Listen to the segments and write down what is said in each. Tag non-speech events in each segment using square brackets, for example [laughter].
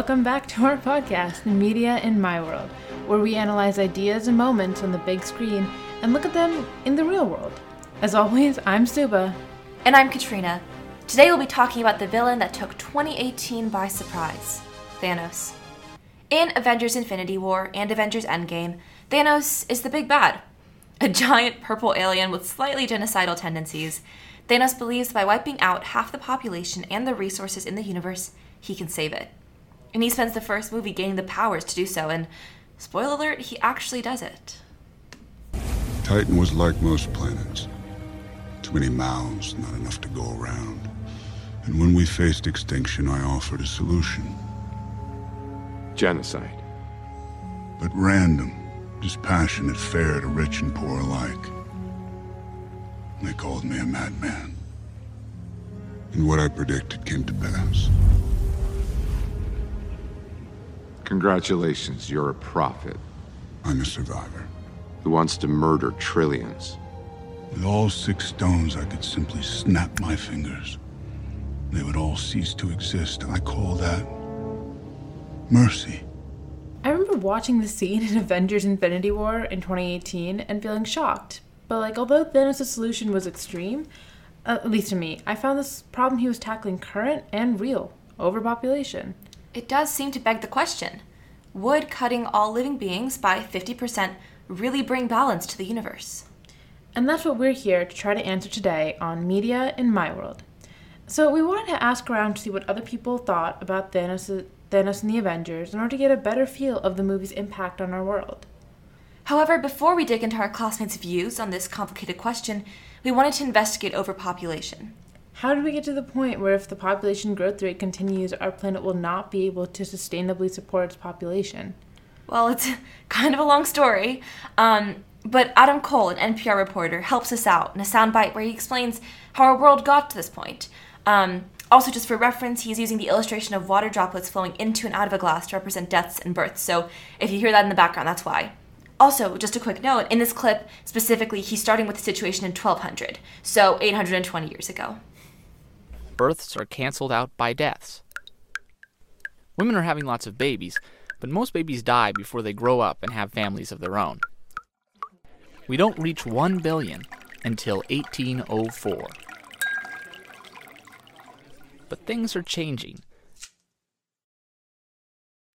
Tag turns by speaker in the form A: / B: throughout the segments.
A: welcome back to our podcast, Media in My World, where we analyze ideas and moments on the big screen and look at them in the real world. As always, I'm Suba.
B: And I'm Katrina. Today we'll be talking about the villain that took 2018 by surprise Thanos. In Avengers Infinity War and Avengers Endgame, Thanos is the big bad. A giant purple alien with slightly genocidal tendencies, Thanos believes by wiping out half the population and the resources in the universe, he can save it. And he spends the first movie gaining the powers to do so, and spoiler alert, he actually does it.
C: Titan was like most planets. Too many mouths, not enough to go around. And when we faced extinction, I offered a solution.
D: Genocide.
C: But random, dispassionate, fair to rich and poor alike. They called me a madman. And what I predicted came to pass.
D: Congratulations, you're a prophet
C: I'm a survivor.
D: who wants to murder trillions.
C: With all six stones, I could simply snap my fingers. They would all cease to exist. And I call that mercy.
A: I remember watching the scene in [laughs] Avengers Infinity War in 2018 and feeling shocked. But, like, although Thanos' solution was extreme, uh, at least to me, I found this problem he was tackling current and real overpopulation.
B: It does seem to beg the question would cutting all living beings by 50% really bring balance to the universe?
A: And that's what we're here to try to answer today on Media in My World. So we wanted to ask around to see what other people thought about Thanos, Thanos and the Avengers in order to get a better feel of the movie's impact on our world.
B: However, before we dig into our classmates' views on this complicated question, we wanted to investigate overpopulation.
A: How did we get to the point where if the population growth rate continues, our planet will not be able to sustainably support its population?
B: Well, it's [laughs] kind of a long story, um, but Adam Cole, an NPR reporter, helps us out in a soundbite where he explains how our world got to this point. Um, also, just for reference, he's using the illustration of water droplets flowing into and out of a glass to represent deaths and births. So if you hear that in the background, that's why. Also, just a quick note in this clip, specifically, he's starting with the situation in 1200, so 820 years ago.
E: Births are canceled out by deaths. Women are having lots of babies, but most babies die before they grow up and have families of their own. We don't reach 1 billion until 1804. But things are changing.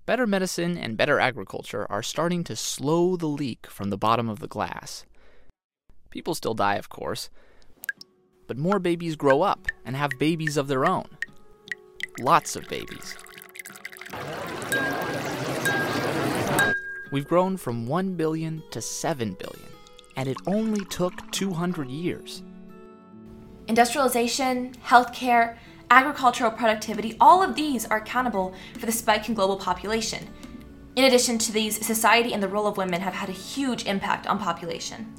E: Better medicine and better agriculture are starting to slow the leak from the bottom of the glass. People still die, of course, but more babies grow up and have babies of their own. Lots of babies. We've grown from 1 billion to 7 billion, and it only took 200 years.
B: Industrialization, healthcare, agricultural productivity, all of these are accountable for the spike in global population. In addition to these, society and the role of women have had a huge impact on population.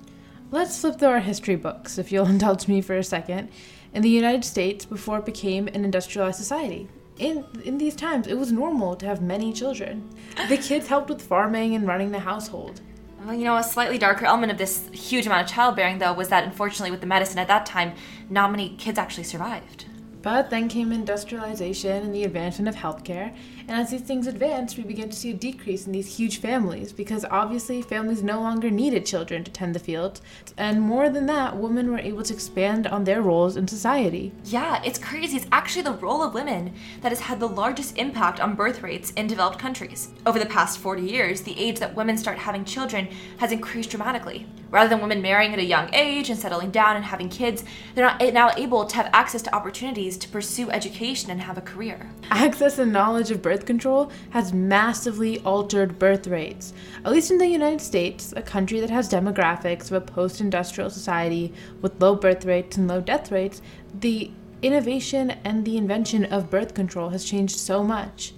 A: Let's flip through our history books, if you'll [laughs] indulge me for a second. In the United States, before it became an industrialized society, in, in these times, it was normal to have many children. The [sighs] kids helped with farming and running the household.
B: Well, you know, a slightly darker element of this huge amount of childbearing, though, was that unfortunately, with the medicine at that time, not many kids actually survived.
A: But then came industrialization and the advancement of healthcare, and as these things advanced, we began to see a decrease in these huge families because obviously families no longer needed children to tend the fields, and more than that, women were able to expand on their roles in society.
B: Yeah, it's crazy. It's actually the role of women that has had the largest impact on birth rates in developed countries. Over the past 40 years, the age that women start having children has increased dramatically. Rather than women marrying at a young age and settling down and having kids, they're not eh, now able to have access to opportunities to pursue education and have a career.
A: Access and knowledge of birth control has massively altered birth rates. At least in the United States, a country that has demographics of a post industrial society with low birth rates and low death rates, the innovation and the invention of birth control has changed so much.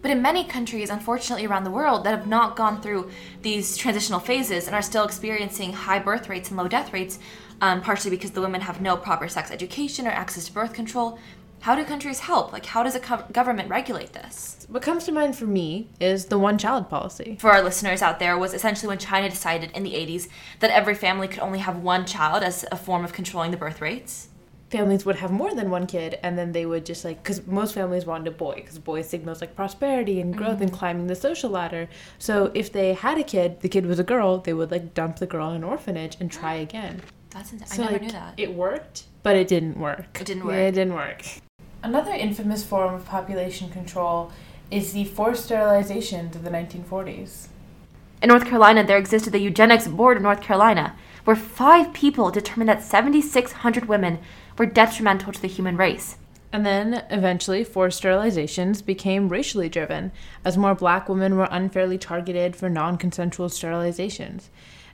B: But in many countries, unfortunately, around the world that have not gone through these transitional phases and are still experiencing high birth rates and low death rates, um, partially because the women have no proper sex education or access to birth control, how do countries help? Like, how does a co- government regulate this?
A: What comes to mind for me is the one child policy.
B: For our listeners out there, was essentially when China decided in the 80s that every family could only have one child as a form of controlling the birth rates.
A: families would have more than one kid and then they would just like because most families wanted a boy because boy signals like prosperity and growth and mm-hmm. climbing the social ladder so if they had a kid the kid was a girl they would like dump the girl in an orphanage and try [gasps] again
B: That's ins-
A: so
B: I never
A: like,
B: knew that.
A: it worked but it didn't work
B: It didn't work.
A: it didn't work another infamous form of population control is the forced sterilizations of the 1940s
B: In North Carolina, there existed the Eugenics Board of North Carolina, where five people determined that 7,600 women were detrimental to the human race.
A: And then eventually, forced sterilizations became racially driven, as more black women were unfairly targeted for non consensual sterilizations.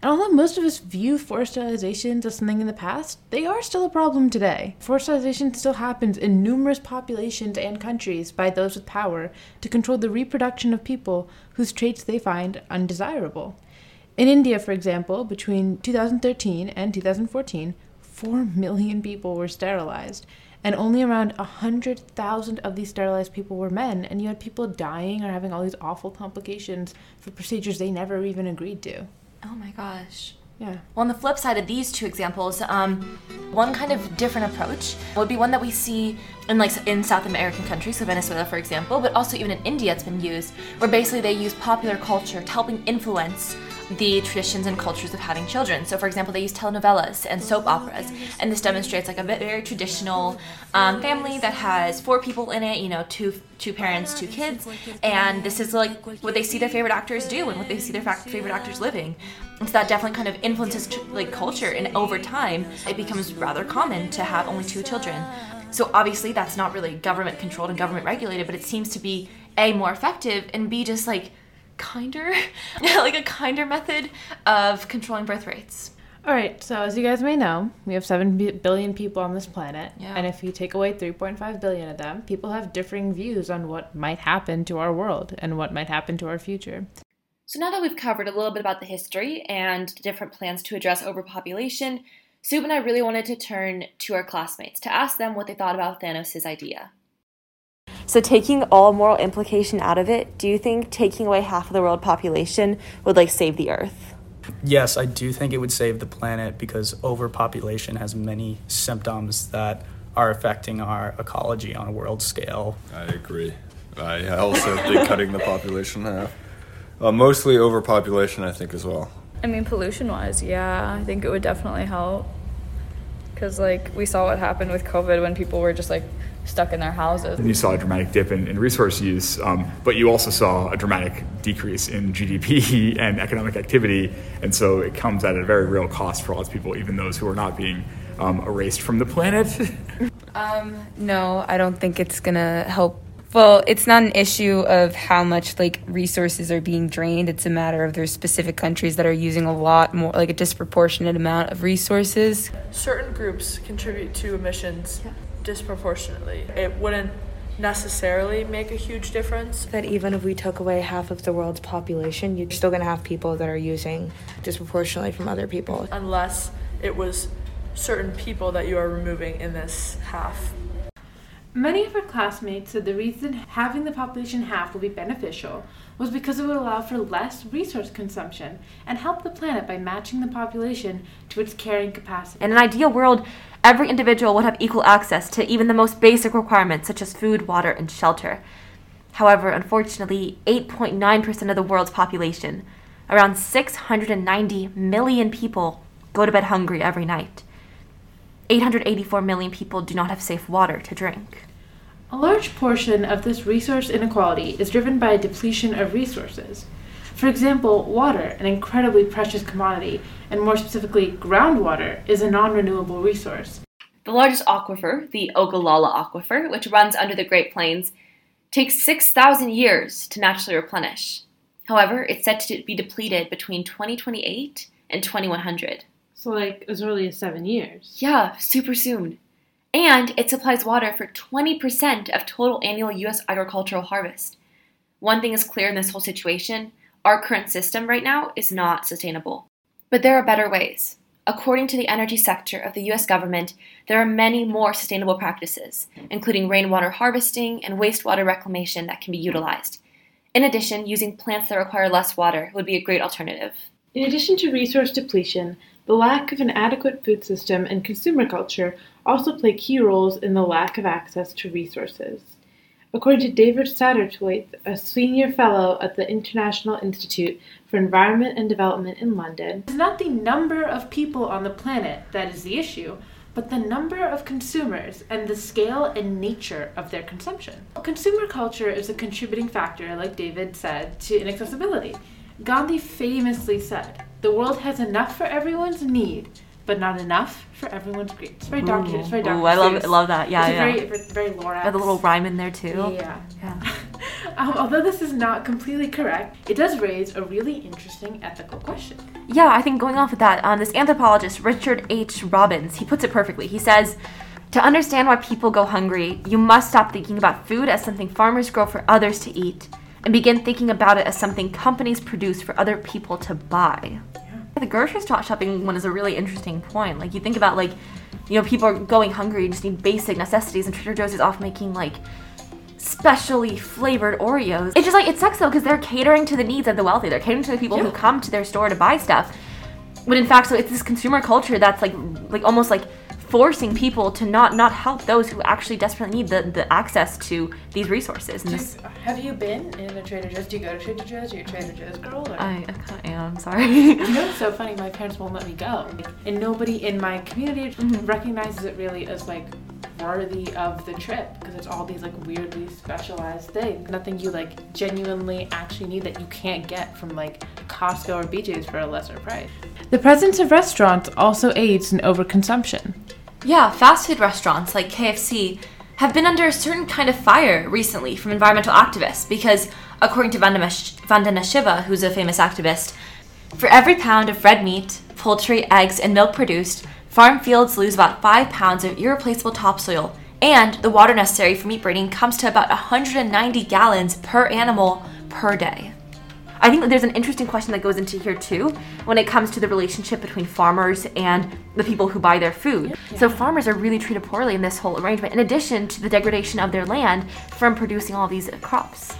A: And although most of us view forced sterilizations as something in the past, they are still a problem today. Forced sterilization still happens in numerous populations and countries by those with power to control the reproduction of people whose traits they find undesirable. In India, for example, between 2013 and 2014, 4 million people were sterilized, and only around 100,000 of these sterilized people were men, and you had people dying or having all these awful complications for procedures they never even agreed to.
B: Oh my gosh.
A: Yeah.
B: Well, on the flip side of these two examples, um, one kind of different approach would be one that we see in like in South American countries, so Venezuela, for example, but also even in India, it's been used, where basically they use popular culture to helping influence the traditions and cultures of having children. So, for example, they use telenovelas and soap operas, and this demonstrates like a very traditional um, family that has four people in it. You know, two two parents, two kids, and this is like what they see their favorite actors do and what they see their favorite actors living. And so that definitely kind of influences like culture, and over time, it becomes rather common to have only two children. So obviously, that's not really government controlled and government regulated, but it seems to be a more effective and b just like kinder, [laughs] like a kinder method of controlling birth rates.
A: All right, so as you guys may know, we have 7 billion people on this planet.
B: Yeah.
A: And if you take away 3.5 billion of them, people have differing views on what might happen to our world and what might happen to our future.
B: So now that we've covered a little bit about the history and different plans to address overpopulation, Sub and I really wanted to turn to our classmates to ask them what they thought about Thanos' idea. So, taking all moral implication out of it, do you think taking away half of the world population would like save the Earth?
F: Yes, I do think it would save the planet because overpopulation has many symptoms that are affecting our ecology on a world scale.
G: I agree. I also think cutting the population in half. Uh, mostly overpopulation, I think, as well.
H: I mean, pollution wise, yeah, I think it would definitely help. Because, like, we saw what happened with COVID when people were just, like, stuck in their houses.
I: And you saw a dramatic dip in, in resource use, um, but you also saw a dramatic decrease in GDP [laughs] and economic activity. And so it comes at a very real cost for lots of people, even those who are not being um, erased from the planet. [laughs]
J: No, I don't think it's gonna help. Well, it's not an issue of how much like resources are being drained. It's a matter of there's specific countries that are using a lot more, like a disproportionate amount of resources.
K: certain groups contribute to emissions disproportionately. It wouldn't necessarily make a huge difference.
L: that even if we took away half of the world's population, you're still going to have people that are using disproportionately from other people.
K: unless it was certain people that you are removing in this half.
A: Many of our classmates said the reason having the population half will be beneficial was because it would allow for less resource consumption and help the planet by matching the population to its carrying capacity.
B: In an ideal world, every individual would have equal access to even the most basic requirements such as food, water, and shelter. However, unfortunately, 8.9% of the world's population, around 690 million people, go to bed hungry every night. 884 million people do not have safe water to drink.
A: A large portion of this resource inequality is driven by a depletion of resources. For example, water, an incredibly precious commodity, and more specifically, groundwater, is a non renewable resource.
B: The largest aquifer, the Ogallala Aquifer, which runs under the Great Plains, takes 6,000 years to naturally replenish. However, it's set to be depleted between 2028 and 2100.
A: So, like, as early as seven years.
B: Yeah, super soon. And it supplies water for 20% of total annual US agricultural harvest. One thing is clear in this whole situation our current system right now is not sustainable. But there are better ways. According to the energy sector of the US government, there are many more sustainable practices, including rainwater harvesting and wastewater reclamation that can be utilized. In addition, using plants that require less water would be a great alternative.
A: In addition to resource depletion, the lack of an adequate food system and consumer culture also play key roles in the lack of access to resources. According to David Satterthwaite, a senior fellow at the International Institute for Environment and Development in London, it's not the number of people on the planet that is the issue, but the number of consumers and the scale and nature of their consumption. Consumer culture is a contributing factor, like David said, to inaccessibility. Gandhi famously said, The world has enough for everyone's need, but not enough for everyone's greed. It's very dark. It's very dark.
B: Ooh, I love, I love that. Yeah,
A: it's
B: yeah.
A: Very, very, Lorax.
B: Got the little rhyme in there too.
A: Yeah.
B: Yeah. [laughs]
A: um, although this is not completely correct, it does raise a really interesting ethical question.
B: Yeah, I think going off of that, um, this anthropologist, Richard H. Robbins, he puts it perfectly. He says, to understand why people go hungry, you must stop thinking about food as something farmers grow for others to eat and begin thinking about it as something companies produce for other people to buy. The grocery store shopping one is a really interesting point. Like, you think about, like, you know, people are going hungry and just need basic necessities, and Trader Joe's is off making, like, specially flavored Oreos. It's just like it sucks though because they're catering to the needs of the wealthy. They're catering to the people who come to their store to buy stuff. But in fact, so it's this consumer culture that's like like almost like forcing people to not not help those who actually desperately need the, the access to these resources. And this,
A: Have you been in a Trader Joe's? Do you go to Trader Joe's? Are you a Trader Joe's girl? Or?
B: I, I kind of am sorry.
A: you know, it's so funny. My parents won't let me go, and nobody in my community
B: Mm-hmm.
A: recognizes it really as like worthy of the trip because it's all these like weirdly specialized things. Nothing you like genuinely actually need that you can't get from like Costco or BJ's for a lesser price. The presence of restaurants also aids in overconsumption.
B: Yeah, fast food restaurants like KFC have been under a certain kind of fire recently from environmental activists because, according to Vandana, Shiva, who's a famous activist, for every pound of red meat, poultry, eggs, and milk produced, farm fields lose about 5 pounds of irreplaceable topsoil, and the water necessary for meat breeding comes to about 190 gallons per animal per day. I think there's an interesting question that goes into here too when it comes to the relationship between farmers and the people who buy their food. So farmers are really treated poorly in this whole arrangement, in addition to the degradation of their land from producing all these crops.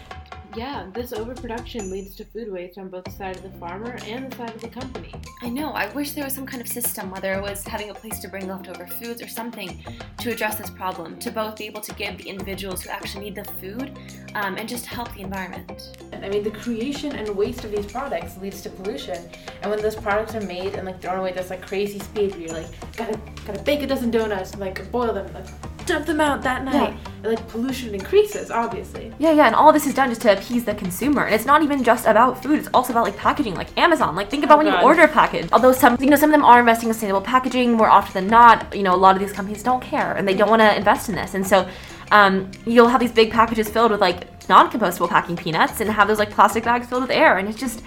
A: Yeah, this overproduction leads to food waste on both the side of the farmer and the side of the company.
B: I know. I wish there was some kind of system, whether it was having a place to bring leftover foods or something, to address this problem, to both be able to give the individuals who actually need the food um, and just help the environment.
A: I mean, the creation and waste of these products leads to pollution, and when those products are made and like thrown away at this like crazy speed, where you're like, gotta gotta bake a dozen donuts, and, like boil them, like dump them out that night, Yeah. and, like pollution increases, obviously.
B: Yeah, yeah, and all this is done just to appease the consumer. And it's not even just about food, it's also about like packaging, like Amazon. Like think about
A: Oh,
B: when
A: God.
B: you order a package. Although some you know, some of them are investing in sustainable packaging more often than not, you know, a lot of these companies don't care and they don't want to invest in this. And so um, you'll have these big packages filled with like non-compostable packing peanuts and have those like plastic bags filled with air and it's just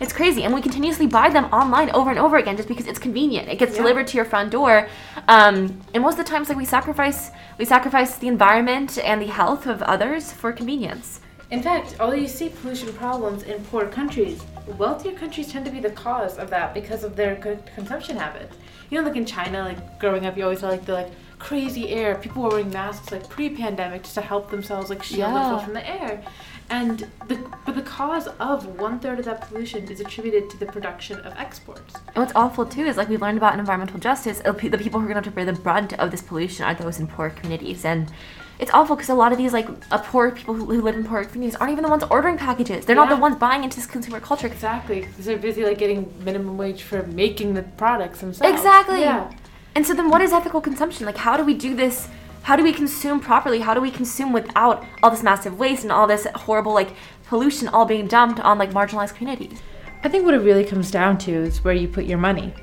B: it's crazy and we continuously buy them online over and over again just because it's convenient it gets
A: Yeah.
B: delivered to your front door um, and most of the times like we sacrifice we sacrifice the environment and the health of others for convenience
A: In fact, although you see pollution problems in poor countries, wealthier countries tend to be the cause of that because of their good consumption habits. You know, like in China, like growing up, you always saw like the like crazy air. People were wearing masks like pre-pandemic just to help themselves like shield
B: Yeah.
A: themselves from the air. And the but the cause of one third of that pollution is attributed to the production of exports.
B: and what's awful too is like we learned about in environmental justice uh, the people who are going to have to bear the brunt of this pollution are those in poor communities and it's awful because a lot of these like uh, poor people who, who live in poor communities aren't even the ones ordering packages they're not the ones buying into this consumer culture
A: Exactly, because they're busy like getting minimum wage for making the products themselves.
B: Exactly.
A: Yeah.
B: And so then what is ethical consumption? Like how do we do this? How do we consume properly? How do we consume without all this massive waste and all this horrible like pollution all being dumped on like marginalized communities?
A: I think what it really comes down to is where you put your money.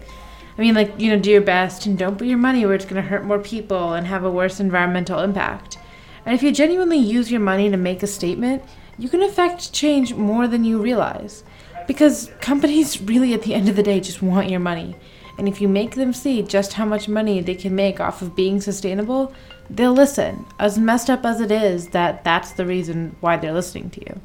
A: I mean, like, you know, do your best and don't put your money where it's going to hurt more people and have a worse environmental impact. And if you genuinely use your money to make a statement, you can affect change more than you realize. Because companies really, at the end of the day, just want your money. And if you make them see just how much money they can make off of being sustainable, they'll listen. As messed up as it is, that that's the reason why they're listening to you.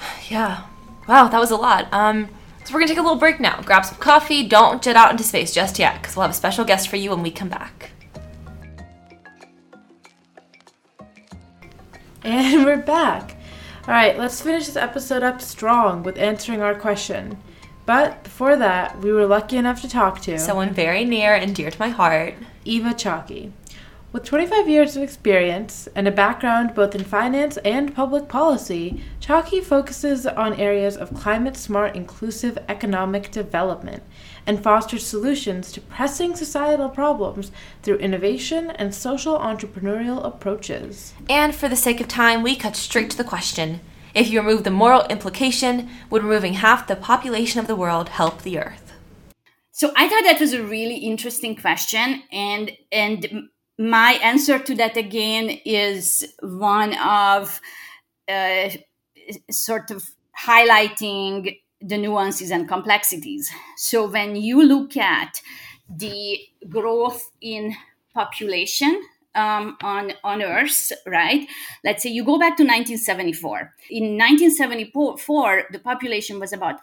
A: [sighs]
B: Yeah. Wow, that was a lot. Um, so we're gonna take a little break now. Grab some coffee. Don't jet out into space just yet, because we'll have a special guest for you when we come back. [laughs]
A: And we're back. All right, let's finish this episode up strong with answering our question. But before that, we were lucky enough to talk to
B: Someone very near and dear to my heart.
A: Eva Chalky. With 25 years of experience and a background both in finance and public policy, Chalky focuses on areas of climate smart, inclusive economic development and fosters solutions to pressing societal problems through innovation and social entrepreneurial approaches.
B: And for the sake of time, we cut straight to the question. If you remove the moral implication, would removing half the population of the world help the earth?
M: So I thought that was a really interesting question, and and my answer to that again is one of uh, sort of highlighting the nuances and complexities. So when you look at the growth in population um, on on Earth, right? Let's say you go back to 1974. In 1974, the population was about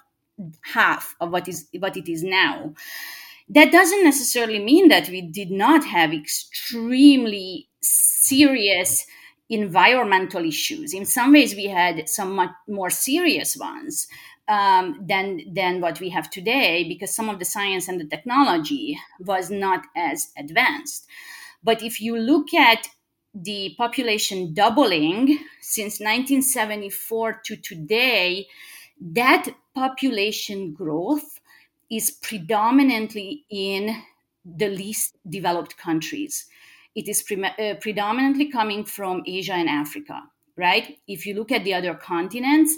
M: half of what is what it is now that doesn't necessarily mean that we did not have extremely serious environmental issues. In some ways, we had some much more serious ones um, than than what we have today, because some of the science and the technology was not as advanced. But if you look at the population doubling since 1974 to today, that population growth is predominantly in the least developed countries. It is pre- uh, predominantly coming from Asia and Africa, right? If you look at the other continents,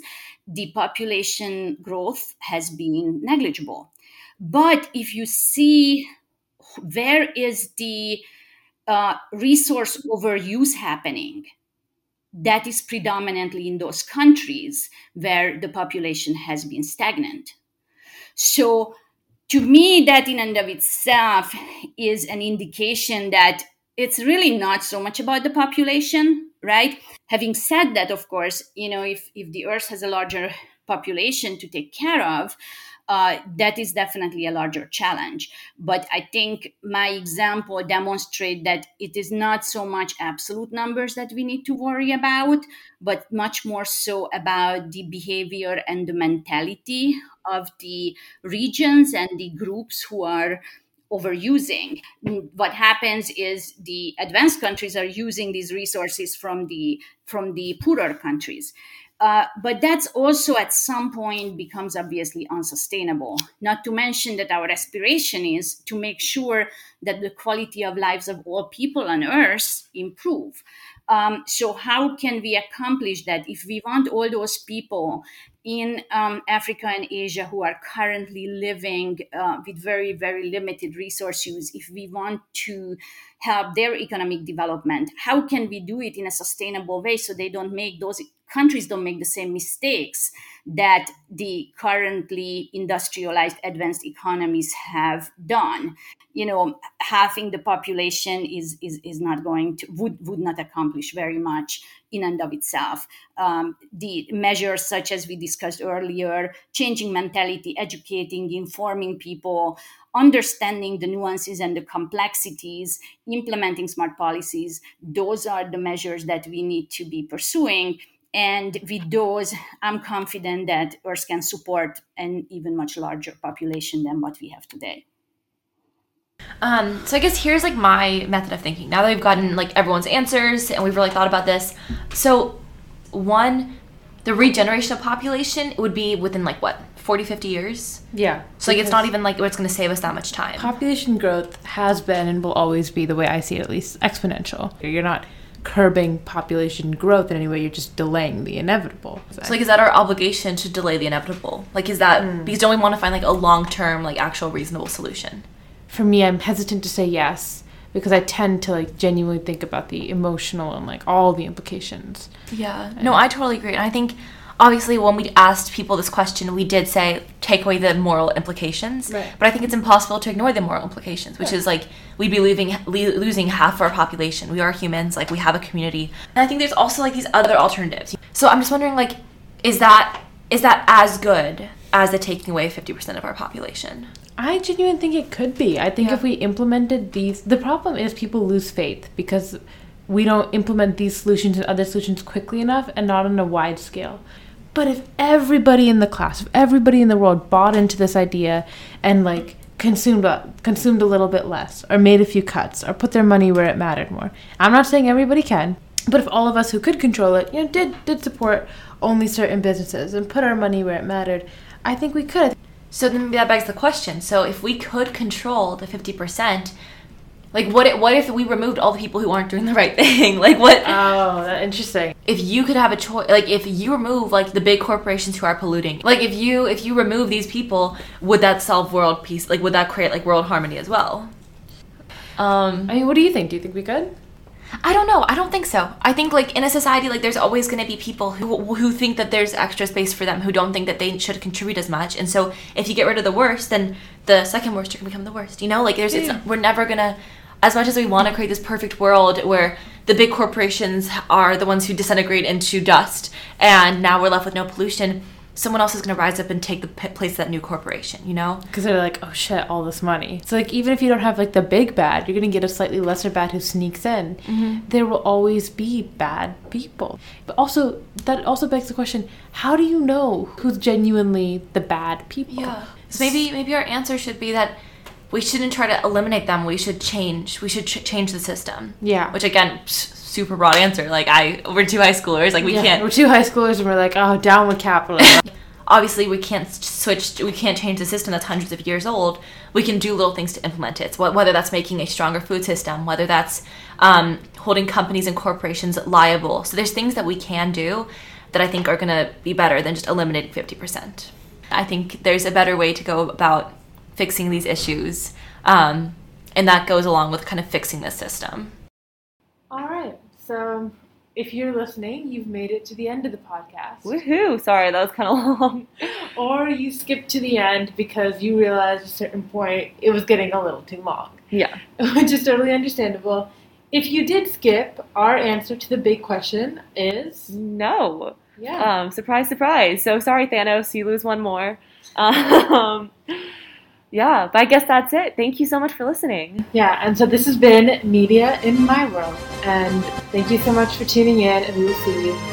M: the population growth has been negligible. But if you see where is the uh, resource overuse happening, that is predominantly in those countries where the population has been stagnant. So to me, that in and of itself is an indication that it's really not so much about the population, right? Having said that, of course, you know, if, if the Earth has a larger population to take care of, uh, that is definitely a larger challenge. But I think my example demonstrate that it is not so much absolute numbers that we need to worry about, but much more so about the behavior and the mentality of the regions and the groups who are overusing. What happens is the advanced countries are using these resources from the from the poorer countries. Uh, but that's also at some point becomes obviously unsustainable. Not to mention that our aspiration is to make sure that the quality of lives of all people on Earth improve. Um, so how can we accomplish that if we want all those people in um, Africa and Asia who are currently living uh, with very, very limited resource use, if we want to help their economic development, how can we do it in a sustainable way so they don't make those countries don't make the same mistakes that the currently industrialized advanced economies have done? You know halving the population is is, is not going to would would not accomplish very much in and of itself. Um, the measures such as we discussed earlier changing mentality educating informing people understanding the nuances and the complexities implementing smart policies those are the measures that we need to be pursuing and with those, I'm confident that Earth can support an even much larger population than what we have today.
B: Um, so I guess here's like my method of thinking. Now that we've gotten like everyone's answers and we've really thought about this, so one, the regeneration of population would be within like what 40 50 years
A: yeah
B: so like it's not even like it's going to save us that much time
A: population growth has been and will always be the way i see it at least exponential you're not curbing population growth in any way. You're just delaying the inevitable.
B: So, like, is that our obligation to delay the inevitable? Like, is that mm. because don't we want to find like a long term, like actual reasonable solution?
A: For me, I'm hesitant to say yes because I tend to like genuinely think about the emotional and like all the implications.
B: Yeah. And no, I totally agree. And I think obviously when we asked people this question we did say take away the moral implications right. but i think it's impossible to ignore the moral implications which right. is like we'd be leaving, losing half our population we are humans like we have a community and i think there's also like these other alternatives so i'm just wondering like is that is that as good as the taking away 50% of our population
A: I genuinely think it could be. I think yeah. if we implemented these, the problem is people lose faith because we don't implement these solutions and other solutions quickly enough and not on a wide scale But if everybody in the class, if everybody in the world bought into this idea and like consumed a, consumed a little bit less or made a few cuts or put their money where it mattered more. I'm not saying everybody can, but if all of us who could control it, you know, did did support only certain businesses and put our money where it mattered, I think we could.
B: So then that begs the question. So if we could control the 50%, like what if, what if we removed all the people who aren't doing the right thing? [laughs] like what
A: Oh, that's interesting.
B: if you could have a choice like if you remove like the big corporations who are polluting like if you if you remove these people would that solve world peace like would that create like world harmony as well um
A: I mean, what do you think? Do you think we could?
B: i don't know i don't think so i think like in a society like there's always going to be people who who think that there's extra space for them who don't think that they should contribute as much and so if you get rid of the worst then the second worst are going to become the worst you know like there's
A: Yeah.
B: it's we're never going to as much as we want to create this perfect world where the big corporations are the ones who disintegrate into dust and now we're left with no pollution someone else is going to rise up and take the p- place of that new corporation you know
A: Because they're like, oh shit, all this money. So like, even if you don't have like the big bad, you're gonna get a slightly lesser bad who sneaks in.
B: Mhm.
A: There will always be bad people. But also, that also begs the question: How do you know who's genuinely the bad people?
B: Yeah. So maybe maybe our answer should be that we shouldn't try to eliminate them. We should change. We should ch- change the system.
A: Yeah.
B: Which again, psh, super broad answer. Like I, we're two high schoolers. Like we
A: Yeah,
B: can't.
A: We're two high schoolers, and we're like, oh, down with capitalism. [laughs]
B: Obviously, we can't switch. We can't change the system that's hundreds of years old. We can do little things to implement it. So whether that's making a stronger food system, whether that's um, holding companies and corporations liable. So there's things that we can do that I think are going to be better than just eliminating fifty percent. I think there's a better way to go about fixing these issues, um, and that goes along with kind of fixing the system.
A: all right. So, if you're listening, you've made it to the end of the podcast.
B: Woohoo! Sorry, that was kind of [laughs] long.
A: or you skipped to the end because you realized at a certain point it was getting a little too long.
B: Yeah. [laughs]
A: which is totally understandable. If you did skip, our answer to the big question is
N: No.
A: Yeah.
N: Um, surprise, surprise. So sorry, Thanos, you lose one more. [laughs] Um, yeah, but I guess that's it. Thank you so much for listening.
A: yeah. And so this has been Media in My World, and thank you so much for tuning in, and we will see you